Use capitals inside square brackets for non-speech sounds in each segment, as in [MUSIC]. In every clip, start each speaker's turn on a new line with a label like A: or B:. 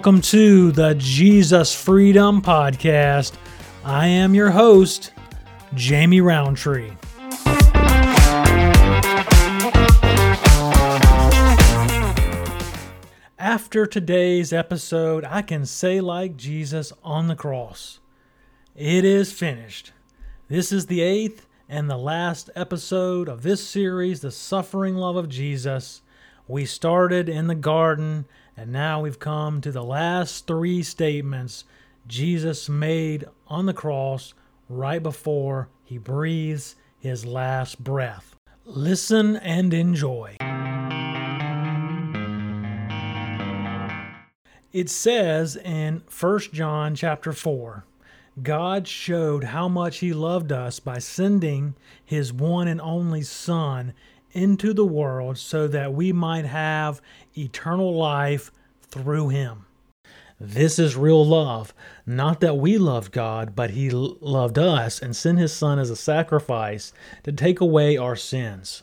A: welcome to the Jesus Freedom Podcast. I am your host, Jamie Roundtree. After today's episode, I can say, like Jesus on the cross, it is finished. This is the eighth and the last episode of this series, The Suffering Love of Jesus. We started in the garden, and now we've come to the last three statements Jesus made on the cross right before he breathes his last breath. Listen and enjoy. It says in 1 John chapter 4, God showed how much he loved us by sending his one and only son into the world so that we might have eternal life through him. This is real love. Not that we loved God, but He loved us and sent His Son as a sacrifice to take away our sins.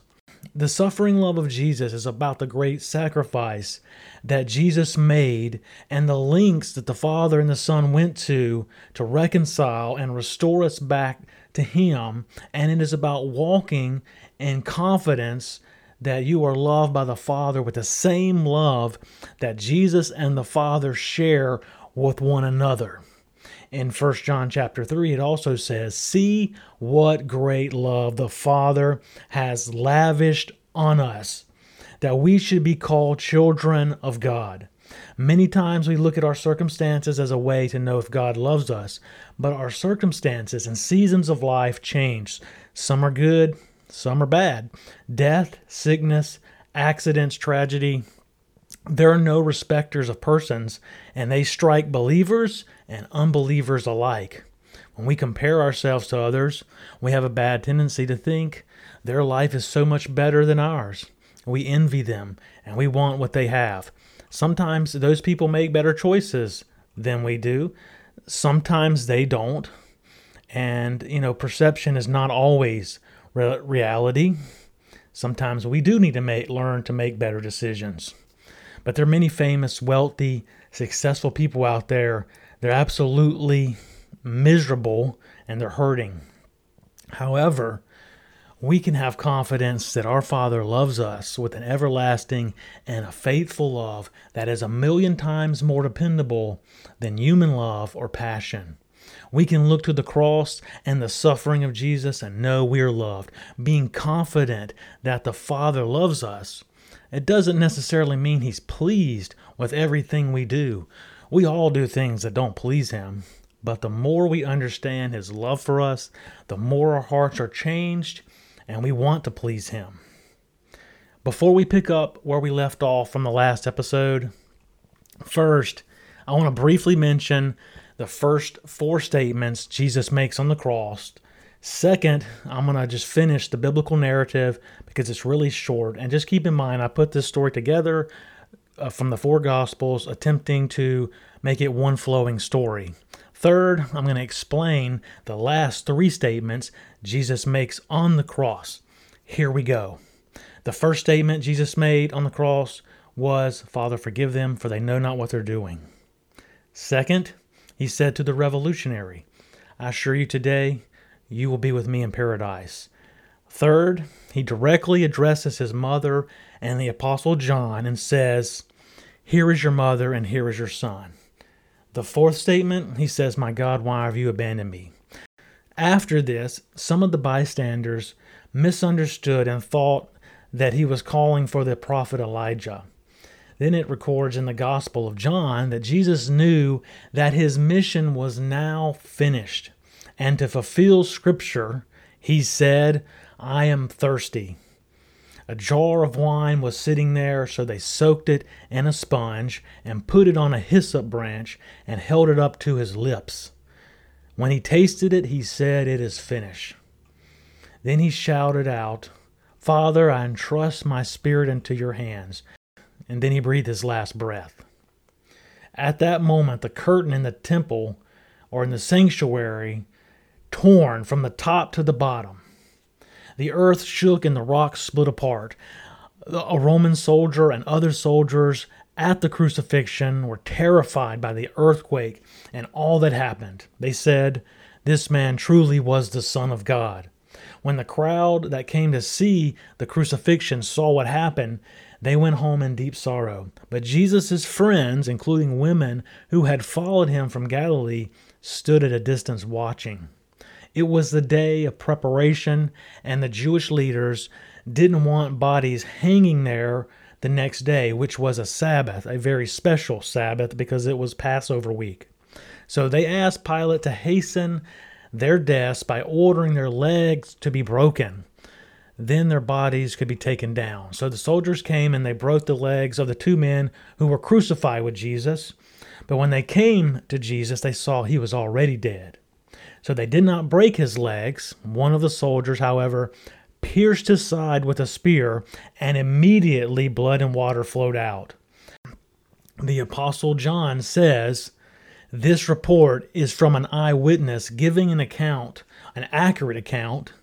A: The suffering love of Jesus is about the great sacrifice that Jesus made and the lengths that the Father and the Son went to to reconcile and restore us back to Him. And it is about walking in confidence that you are loved by the Father with the same love that Jesus and the Father share with one another. In 1 John chapter 3 it also says, "See what great love the Father has lavished on us, that we should be called children of God." Many times we look at our circumstances as a way to know if God loves us, but our circumstances and seasons of life change. Some are good, some are bad. Death, sickness, accidents, tragedy, there are no respecters of persons, and they strike believers and unbelievers alike. When we compare ourselves to others, we have a bad tendency to think their life is so much better than ours. We envy them and we want what they have. Sometimes those people make better choices than we do. Sometimes they don't. And, you know, perception is not always re- reality. Sometimes we do need to make, learn to make better decisions. But there are many famous, wealthy, successful people out there. They're absolutely miserable and they're hurting. However, we can have confidence that our Father loves us with an everlasting and a faithful love that is a million times more dependable than human love or passion. We can look to the cross and the suffering of Jesus and know we're loved, being confident that the Father loves us. It doesn't necessarily mean He's pleased with everything we do. We all do things that don't please Him. But the more we understand His love for us, the more our hearts are changed and we want to please Him. Before we pick up where we left off from the last episode, first, I want to briefly mention the first four statements Jesus makes on the cross. Second, I'm going to just finish the biblical narrative because it's really short. And just keep in mind, I put this story together uh, from the four Gospels, attempting to make it one flowing story. Third, I'm going to explain the last three statements Jesus makes on the cross. Here we go. The first statement Jesus made on the cross was, Father, forgive them, for they know not what they're doing. Second, he said to the revolutionary, I assure you today, you will be with me in paradise. Third, he directly addresses his mother and the Apostle John and says, Here is your mother and here is your son. The fourth statement, he says, My God, why have you abandoned me? After this, some of the bystanders misunderstood and thought that he was calling for the prophet Elijah. Then it records in the Gospel of John that Jesus knew that his mission was now finished. And to fulfill Scripture, he said, I am thirsty. A jar of wine was sitting there, so they soaked it in a sponge and put it on a hyssop branch and held it up to his lips. When he tasted it, he said, It is finished. Then he shouted out, Father, I entrust my spirit into your hands and then he breathed his last breath. At that moment, the curtain in the temple or in the sanctuary torn from the top to the bottom. The earth shook and the rocks split apart. A Roman soldier and other soldiers at the crucifixion were terrified by the earthquake and all that happened. They said, This man truly was the Son of God. When the crowd that came to see the crucifixion saw what happened, they went home in deep sorrow. But Jesus' friends, including women who had followed him from Galilee, stood at a distance watching. It was the day of preparation, and the Jewish leaders didn't want bodies hanging there the next day, which was a Sabbath, a very special Sabbath because it was Passover week. So they asked Pilate to hasten their deaths by ordering their legs to be broken. Then their bodies could be taken down. So the soldiers came and they broke the legs of the two men who were crucified with Jesus. But when they came to Jesus, they saw he was already dead. So they did not break his legs. One of the soldiers, however, pierced his side with a spear, and immediately blood and water flowed out. The Apostle John says, This report is from an eyewitness giving an account, an accurate account.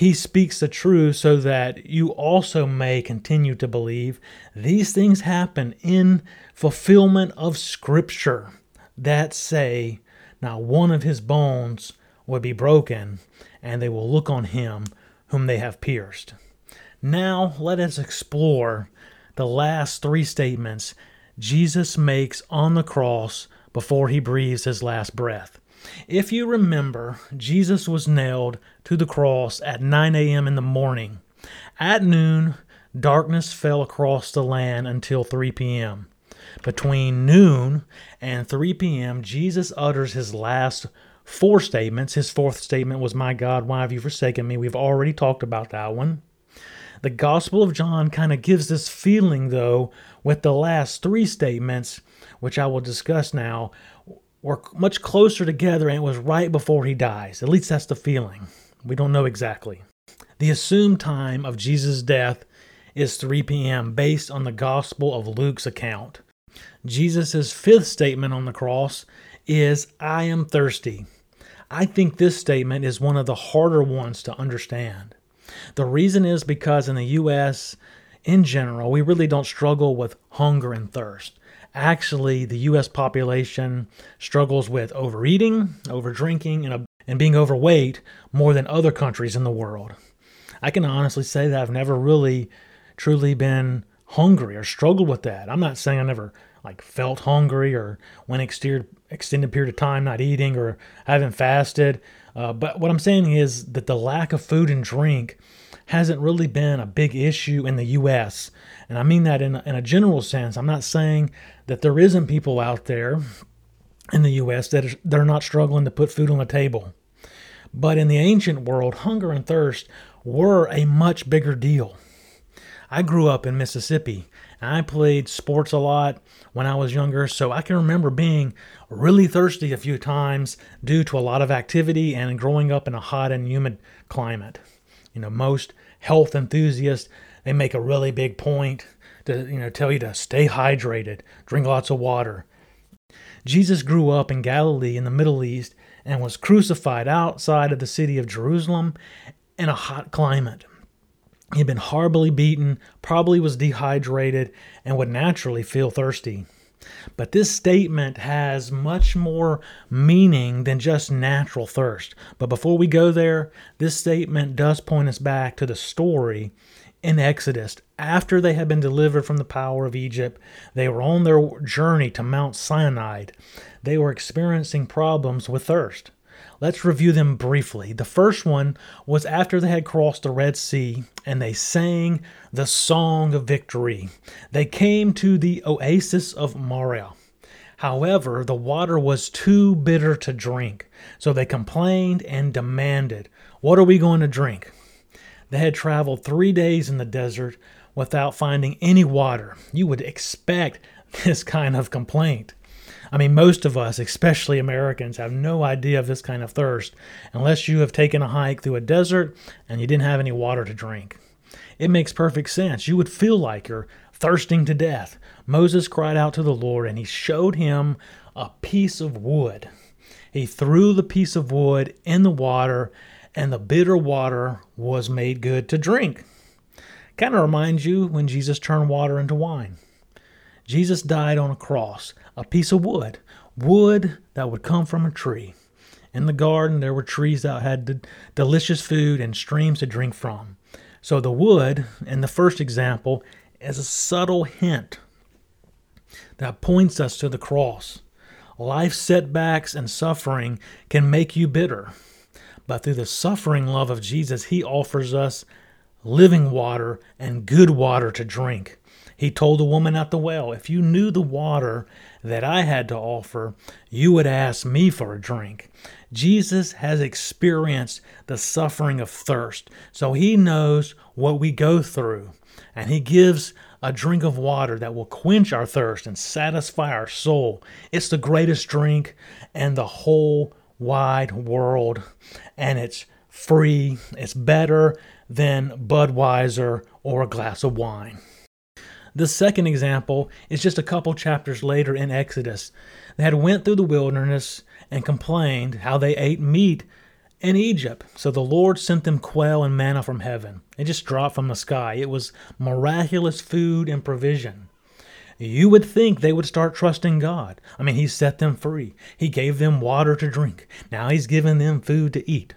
A: He speaks the truth so that you also may continue to believe. These things happen in fulfillment of Scripture that say, Not one of his bones will be broken, and they will look on him whom they have pierced. Now let us explore the last three statements Jesus makes on the cross before he breathes his last breath. If you remember, Jesus was nailed to the cross at 9 a.m. in the morning. At noon, darkness fell across the land until 3 p.m. Between noon and 3 p.m., Jesus utters his last four statements. His fourth statement was, My God, why have you forsaken me? We've already talked about that one. The Gospel of John kind of gives this feeling, though, with the last three statements, which I will discuss now, were much closer together and it was right before he dies. At least that's the feeling. We don't know exactly. The assumed time of Jesus' death is 3 p.m., based on the Gospel of Luke's account. Jesus' fifth statement on the cross is, I am thirsty. I think this statement is one of the harder ones to understand. The reason is because in the U.S., in general, we really don't struggle with hunger and thirst. Actually, the U.S. population struggles with overeating, overdrinking, and, and being overweight more than other countries in the world. I can honestly say that I've never really truly been hungry or struggled with that. I'm not saying I never like felt hungry or went extended extended period of time not eating or haven't fasted. Uh, but what I'm saying is that the lack of food and drink hasn't really been a big issue in the U.S. And I mean that in a, in a general sense. I'm not saying that there isn't people out there in the U.S. that are not struggling to put food on the table. But in the ancient world, hunger and thirst were a much bigger deal. I grew up in Mississippi and I played sports a lot when I was younger, so I can remember being really thirsty a few times due to a lot of activity and growing up in a hot and humid climate. You know, most health enthusiasts they make a really big point to you know tell you to stay hydrated, drink lots of water. Jesus grew up in Galilee in the Middle East and was crucified outside of the city of Jerusalem in a hot climate. He'd been horribly beaten, probably was dehydrated, and would naturally feel thirsty. But this statement has much more meaning than just natural thirst. But before we go there, this statement does point us back to the story in Exodus. After they had been delivered from the power of Egypt, they were on their journey to Mount Sinai. They were experiencing problems with thirst. Let's review them briefly. The first one was after they had crossed the Red Sea and they sang the song of victory. They came to the oasis of Marah. However, the water was too bitter to drink, so they complained and demanded, What are we going to drink? They had traveled three days in the desert without finding any water. You would expect [LAUGHS] this kind of complaint. I mean, most of us, especially Americans, have no idea of this kind of thirst unless you have taken a hike through a desert and you didn't have any water to drink. It makes perfect sense. You would feel like you're thirsting to death. Moses cried out to the Lord and he showed him a piece of wood. He threw the piece of wood in the water and the bitter water was made good to drink. Kind of reminds you when Jesus turned water into wine. Jesus died on a cross, a piece of wood, wood that would come from a tree. In the garden, there were trees that had delicious food and streams to drink from. So the wood, in the first example, is a subtle hint that points us to the cross. Life setbacks and suffering can make you bitter, but through the suffering love of Jesus, He offers us living water and good water to drink. He told the woman at the well, If you knew the water that I had to offer, you would ask me for a drink. Jesus has experienced the suffering of thirst, so he knows what we go through, and he gives a drink of water that will quench our thirst and satisfy our soul. It's the greatest drink in the whole wide world, and it's free. It's better than Budweiser or a glass of wine. The second example is just a couple chapters later in Exodus. They had went through the wilderness and complained how they ate meat in Egypt. So the Lord sent them quail and manna from heaven. It just dropped from the sky. It was miraculous food and provision. You would think they would start trusting God. I mean, He set them free. He gave them water to drink. Now He's given them food to eat.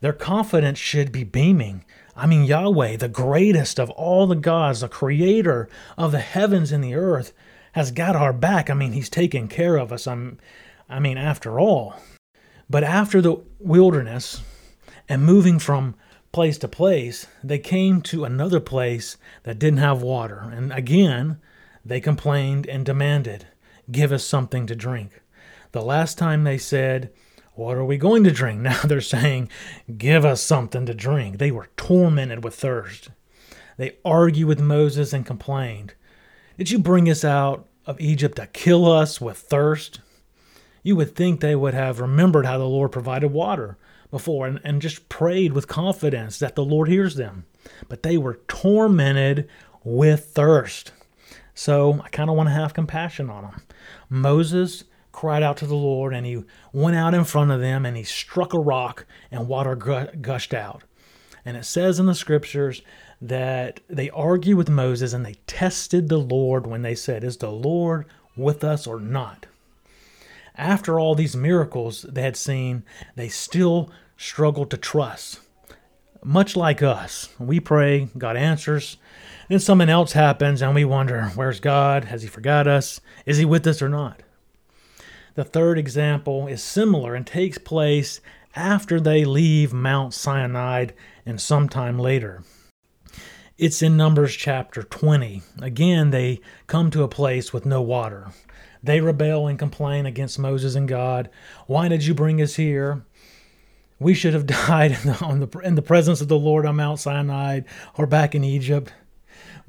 A: Their confidence should be beaming. I mean, Yahweh, the greatest of all the gods, the creator of the heavens and the earth, has got our back. I mean, He's taken care of us. I'm, I mean, after all. But after the wilderness and moving from place to place, they came to another place that didn't have water. And again, they complained and demanded, Give us something to drink. The last time they said, What are we going to drink? [LAUGHS] Now they're saying, Give us something to drink. They were tormented with thirst. They argued with Moses and complained, Did you bring us out of Egypt to kill us with thirst? You would think they would have remembered how the Lord provided water before and, and just prayed with confidence that the Lord hears them. But they were tormented with thirst. So I kind of want to have compassion on them. Moses cried out to the Lord and he went out in front of them and he struck a rock and water gushed out. And it says in the scriptures that they argued with Moses and they tested the Lord when they said, Is the Lord with us or not? after all these miracles they had seen, they still struggled to trust. Much like us, we pray, God answers, then something else happens and we wonder, where's God? Has He forgot us? Is He with us or not? The third example is similar and takes place after they leave Mount Sinai and sometime later. It's in Numbers chapter 20. Again, they come to a place with no water. They rebel and complain against Moses and God. Why did you bring us here? We should have [LAUGHS] died in the, in the presence of the Lord on Mount Sinai or back in Egypt.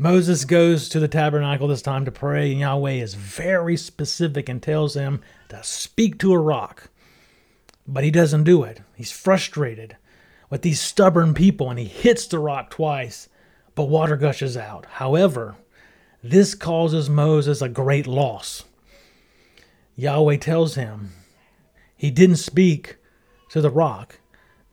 A: Moses goes to the tabernacle this time to pray, and Yahweh is very specific and tells him to speak to a rock. But he doesn't do it. He's frustrated with these stubborn people, and he hits the rock twice, but water gushes out. However, this causes Moses a great loss. Yahweh tells him he didn't speak to the rock.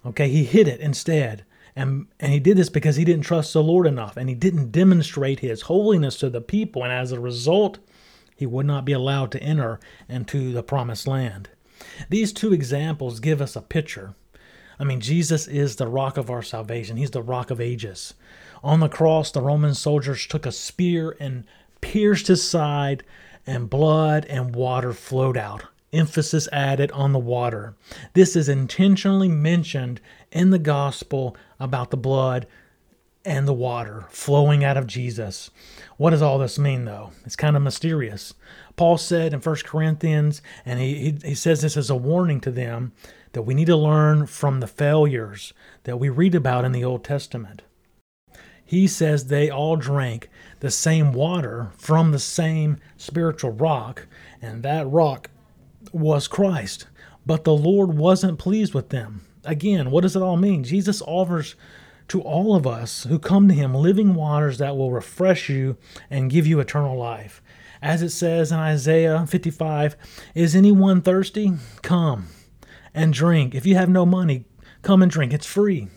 A: Okay, he hit it instead. And, and he did this because he didn't trust the Lord enough and he didn't demonstrate his holiness to the people. And as a result, he would not be allowed to enter into the promised land. These two examples give us a picture. I mean, Jesus is the rock of our salvation, he's the rock of ages. On the cross, the Roman soldiers took a spear and pierced his side and blood and water flowed out. Emphasis added on the water. This is intentionally mentioned in the gospel about the blood and the water flowing out of Jesus. What does all this mean, though? It's kind of mysterious. Paul said in 1 Corinthians, and he, he, he says this as a warning to them, that we need to learn from the failures that we read about in the Old Testament. He says they all drank the same water from the same spiritual rock, and that rock was Christ. But the Lord wasn't pleased with them. Again, what does it all mean? Jesus offers to all of us who come to him living waters that will refresh you and give you eternal life. As it says in Isaiah 55, is anyone thirsty? Come and drink. If you have no money, come and drink. It's free.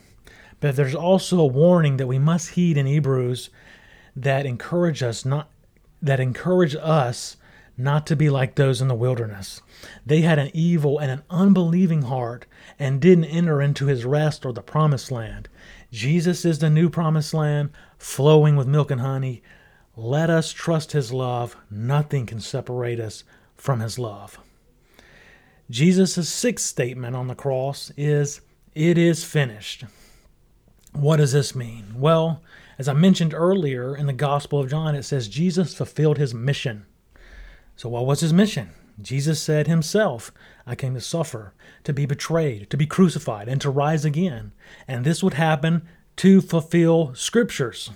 A: But there's also a warning that we must heed in Hebrews that encourage us not that encourage us not to be like those in the wilderness. They had an evil and an unbelieving heart and didn't enter into his rest or the promised land. Jesus is the new promised land, flowing with milk and honey. Let us trust his love. Nothing can separate us from his love. Jesus' sixth statement on the cross is, It is finished. What does this mean? Well, as I mentioned earlier in the Gospel of John, it says Jesus fulfilled his mission. So, what was his mission? Jesus said himself, I came to suffer, to be betrayed, to be crucified, and to rise again. And this would happen to fulfill scriptures.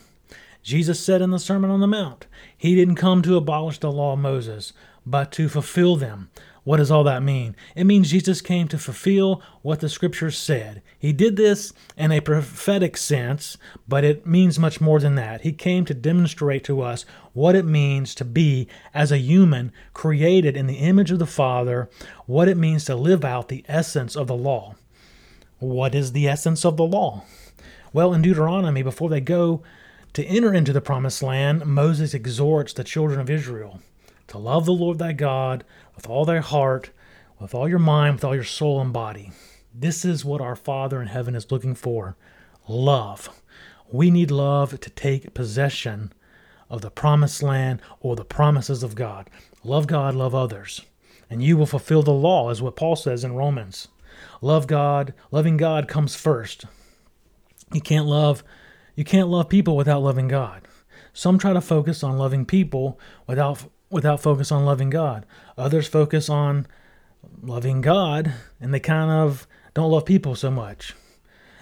A: Jesus said in the Sermon on the Mount, He didn't come to abolish the law of Moses, but to fulfill them. What does all that mean? It means Jesus came to fulfill what the scriptures said. He did this in a prophetic sense, but it means much more than that. He came to demonstrate to us what it means to be as a human created in the image of the Father, what it means to live out the essence of the law. What is the essence of the law? Well, in Deuteronomy, before they go to enter into the promised land, Moses exhorts the children of Israel to love the Lord thy God with all thy heart, with all your mind, with all your soul and body. This is what our Father in heaven is looking for love. We need love to take possession of the promised land or the promises of God. Love God, love others, and you will fulfill the law, is what Paul says in Romans. Love God, loving God comes first. You can't love you can't love people without loving God. Some try to focus on loving people without without focus on loving God. Others focus on loving God and they kind of don't love people so much.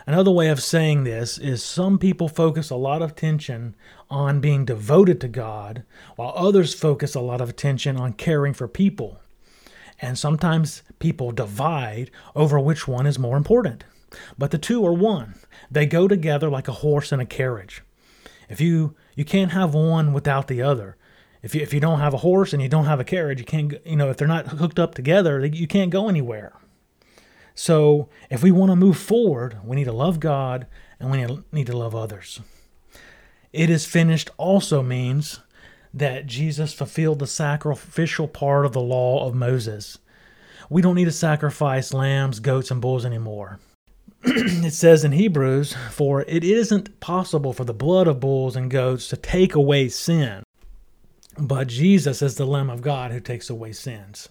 A: Another way of saying this is some people focus a lot of attention on being devoted to God, while others focus a lot of attention on caring for people. And sometimes people divide over which one is more important. But the two are one. They go together like a horse and a carriage. If you you can't have one without the other if you, if you don't have a horse and you don't have a carriage, you can't, you know, if they're not hooked up together, you can't go anywhere. So if we want to move forward, we need to love God and we need to love others. It is finished also means that Jesus fulfilled the sacrificial part of the law of Moses. We don't need to sacrifice lambs, goats, and bulls anymore. [CLEARS THROAT] it says in Hebrews, For it isn't possible for the blood of bulls and goats to take away sin. But Jesus is the Lamb of God who takes away sins.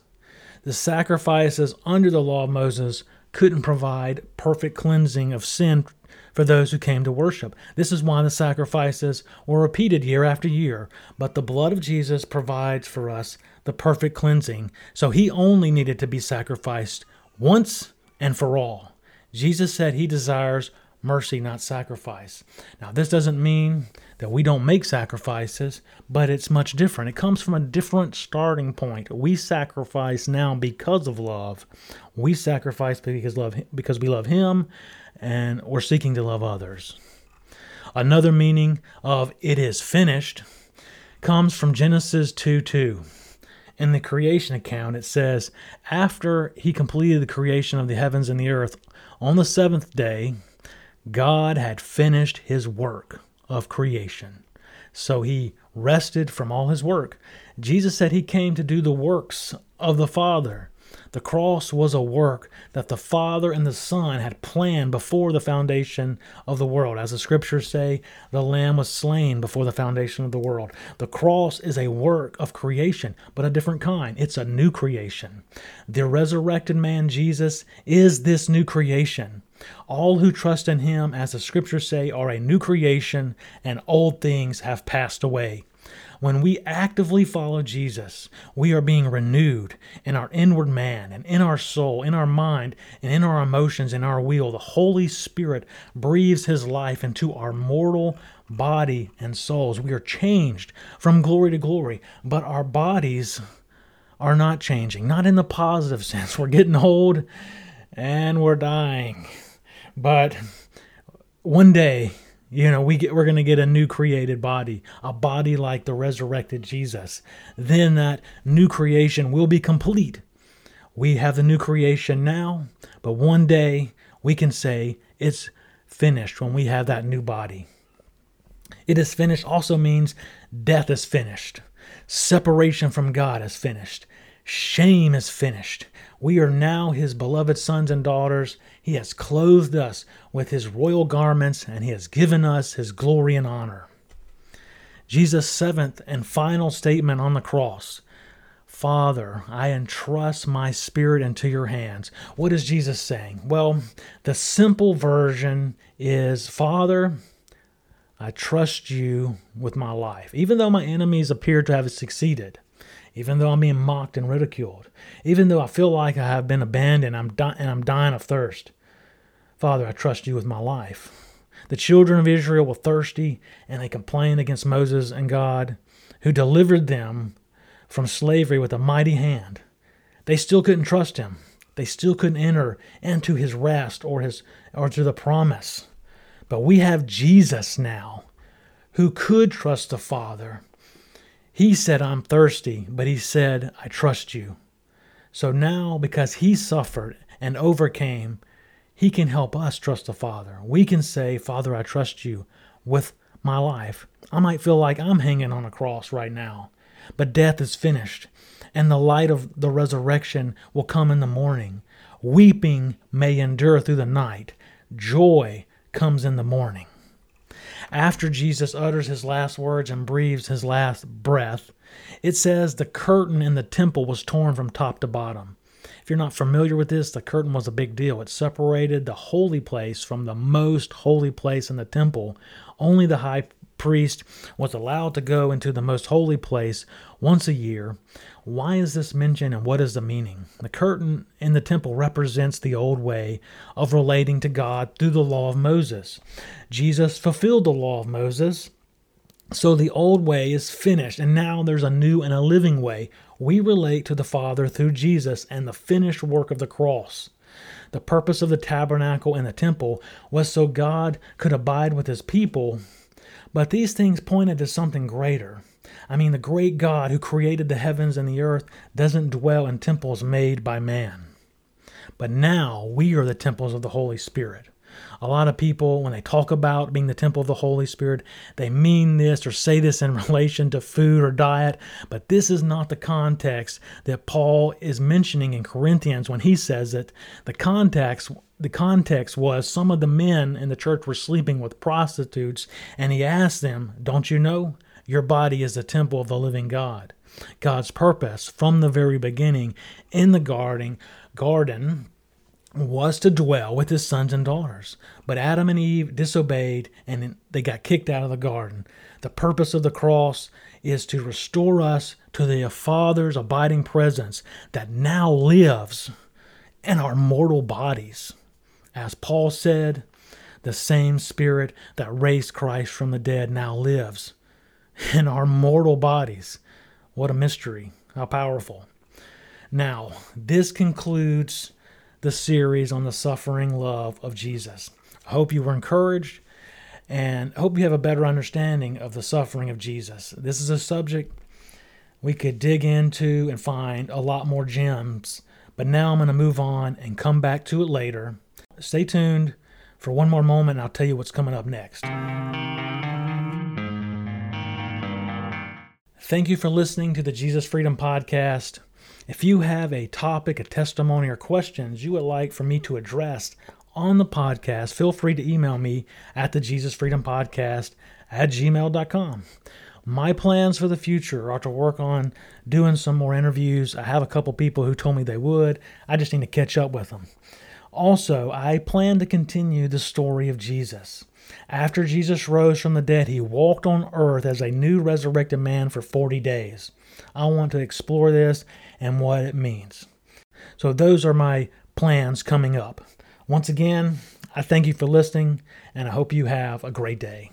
A: The sacrifices under the law of Moses couldn't provide perfect cleansing of sin for those who came to worship. This is why the sacrifices were repeated year after year. But the blood of Jesus provides for us the perfect cleansing. So he only needed to be sacrificed once and for all. Jesus said he desires mercy, not sacrifice. Now, this doesn't mean that we don't make sacrifices, but it's much different. It comes from a different starting point. We sacrifice now because of love. We sacrifice because love because we love him and we're seeking to love others. Another meaning of it is finished comes from Genesis 2 2. In the creation account, it says, After he completed the creation of the heavens and the earth, on the seventh day, God had finished his work of creation. So he rested from all his work. Jesus said he came to do the works of the Father. The cross was a work that the Father and the Son had planned before the foundation of the world. As the scriptures say, the Lamb was slain before the foundation of the world. The cross is a work of creation, but a different kind. It's a new creation. The resurrected man, Jesus, is this new creation. All who trust in him, as the scriptures say, are a new creation, and old things have passed away. When we actively follow Jesus, we are being renewed in our inward man and in our soul, in our mind, and in our emotions, in our will. The Holy Spirit breathes his life into our mortal body and souls. We are changed from glory to glory, but our bodies are not changing, not in the positive sense. We're getting old and we're dying. But one day, you know, we get we're going to get a new created body, a body like the resurrected Jesus. Then that new creation will be complete. We have the new creation now, but one day we can say it's finished when we have that new body. It is finished also means death is finished. Separation from God is finished. Shame is finished. We are now his beloved sons and daughters. He has clothed us with his royal garments, and he has given us his glory and honor. Jesus' seventh and final statement on the cross Father, I entrust my spirit into your hands. What is Jesus saying? Well, the simple version is Father, I trust you with my life. Even though my enemies appear to have succeeded, even though I'm being mocked and ridiculed, even though I feel like I have been abandoned I'm di- and I'm dying of thirst, Father, I trust you with my life. The children of Israel were thirsty and they complained against Moses and God, who delivered them from slavery with a mighty hand. They still couldn't trust him. They still couldn't enter into his rest or his or to the promise. But we have Jesus now who could trust the Father. He said, I'm thirsty, but he said, I trust you. So now, because he suffered and overcame, he can help us trust the Father. We can say, Father, I trust you with my life. I might feel like I'm hanging on a cross right now, but death is finished, and the light of the resurrection will come in the morning. Weeping may endure through the night, joy comes in the morning. After Jesus utters his last words and breathes his last breath, it says the curtain in the temple was torn from top to bottom. You're not familiar with this, the curtain was a big deal. It separated the holy place from the most holy place in the temple. Only the high priest was allowed to go into the most holy place once a year. Why is this mentioned and what is the meaning? The curtain in the temple represents the old way of relating to God through the law of Moses. Jesus fulfilled the law of Moses. So the old way is finished, and now there's a new and a living way. We relate to the Father through Jesus and the finished work of the cross. The purpose of the tabernacle and the temple was so God could abide with his people but these things pointed to something greater. I mean, the great God who created the heavens and the earth doesn't dwell in temples made by man. But now we are the temples of the Holy Spirit. A lot of people, when they talk about being the temple of the Holy Spirit, they mean this or say this in [LAUGHS] relation to food or diet, but this is not the context that Paul is mentioning in Corinthians when he says that the context the context was some of the men in the church were sleeping with prostitutes, and he asked them, Don't you know? Your body is the temple of the living God. God's purpose from the very beginning in the garden, garden was to dwell with his sons and daughters. But Adam and Eve disobeyed and they got kicked out of the garden. The purpose of the cross is to restore us to the Father's abiding presence that now lives in our mortal bodies. As Paul said, the same Spirit that raised Christ from the dead now lives in our mortal bodies. What a mystery! How powerful. Now, this concludes the series on the suffering love of Jesus. I hope you were encouraged and hope you have a better understanding of the suffering of Jesus. This is a subject we could dig into and find a lot more gems, but now I'm going to move on and come back to it later. Stay tuned for one more moment and I'll tell you what's coming up next. Thank you for listening to the Jesus Freedom Podcast. If you have a topic, a testimony, or questions you would like for me to address on the podcast, feel free to email me at the Jesus Freedom Podcast at gmail.com. My plans for the future are to work on doing some more interviews. I have a couple people who told me they would. I just need to catch up with them. Also, I plan to continue the story of Jesus. After Jesus rose from the dead, he walked on earth as a new resurrected man for 40 days. I want to explore this and what it means. So, those are my plans coming up. Once again, I thank you for listening and I hope you have a great day.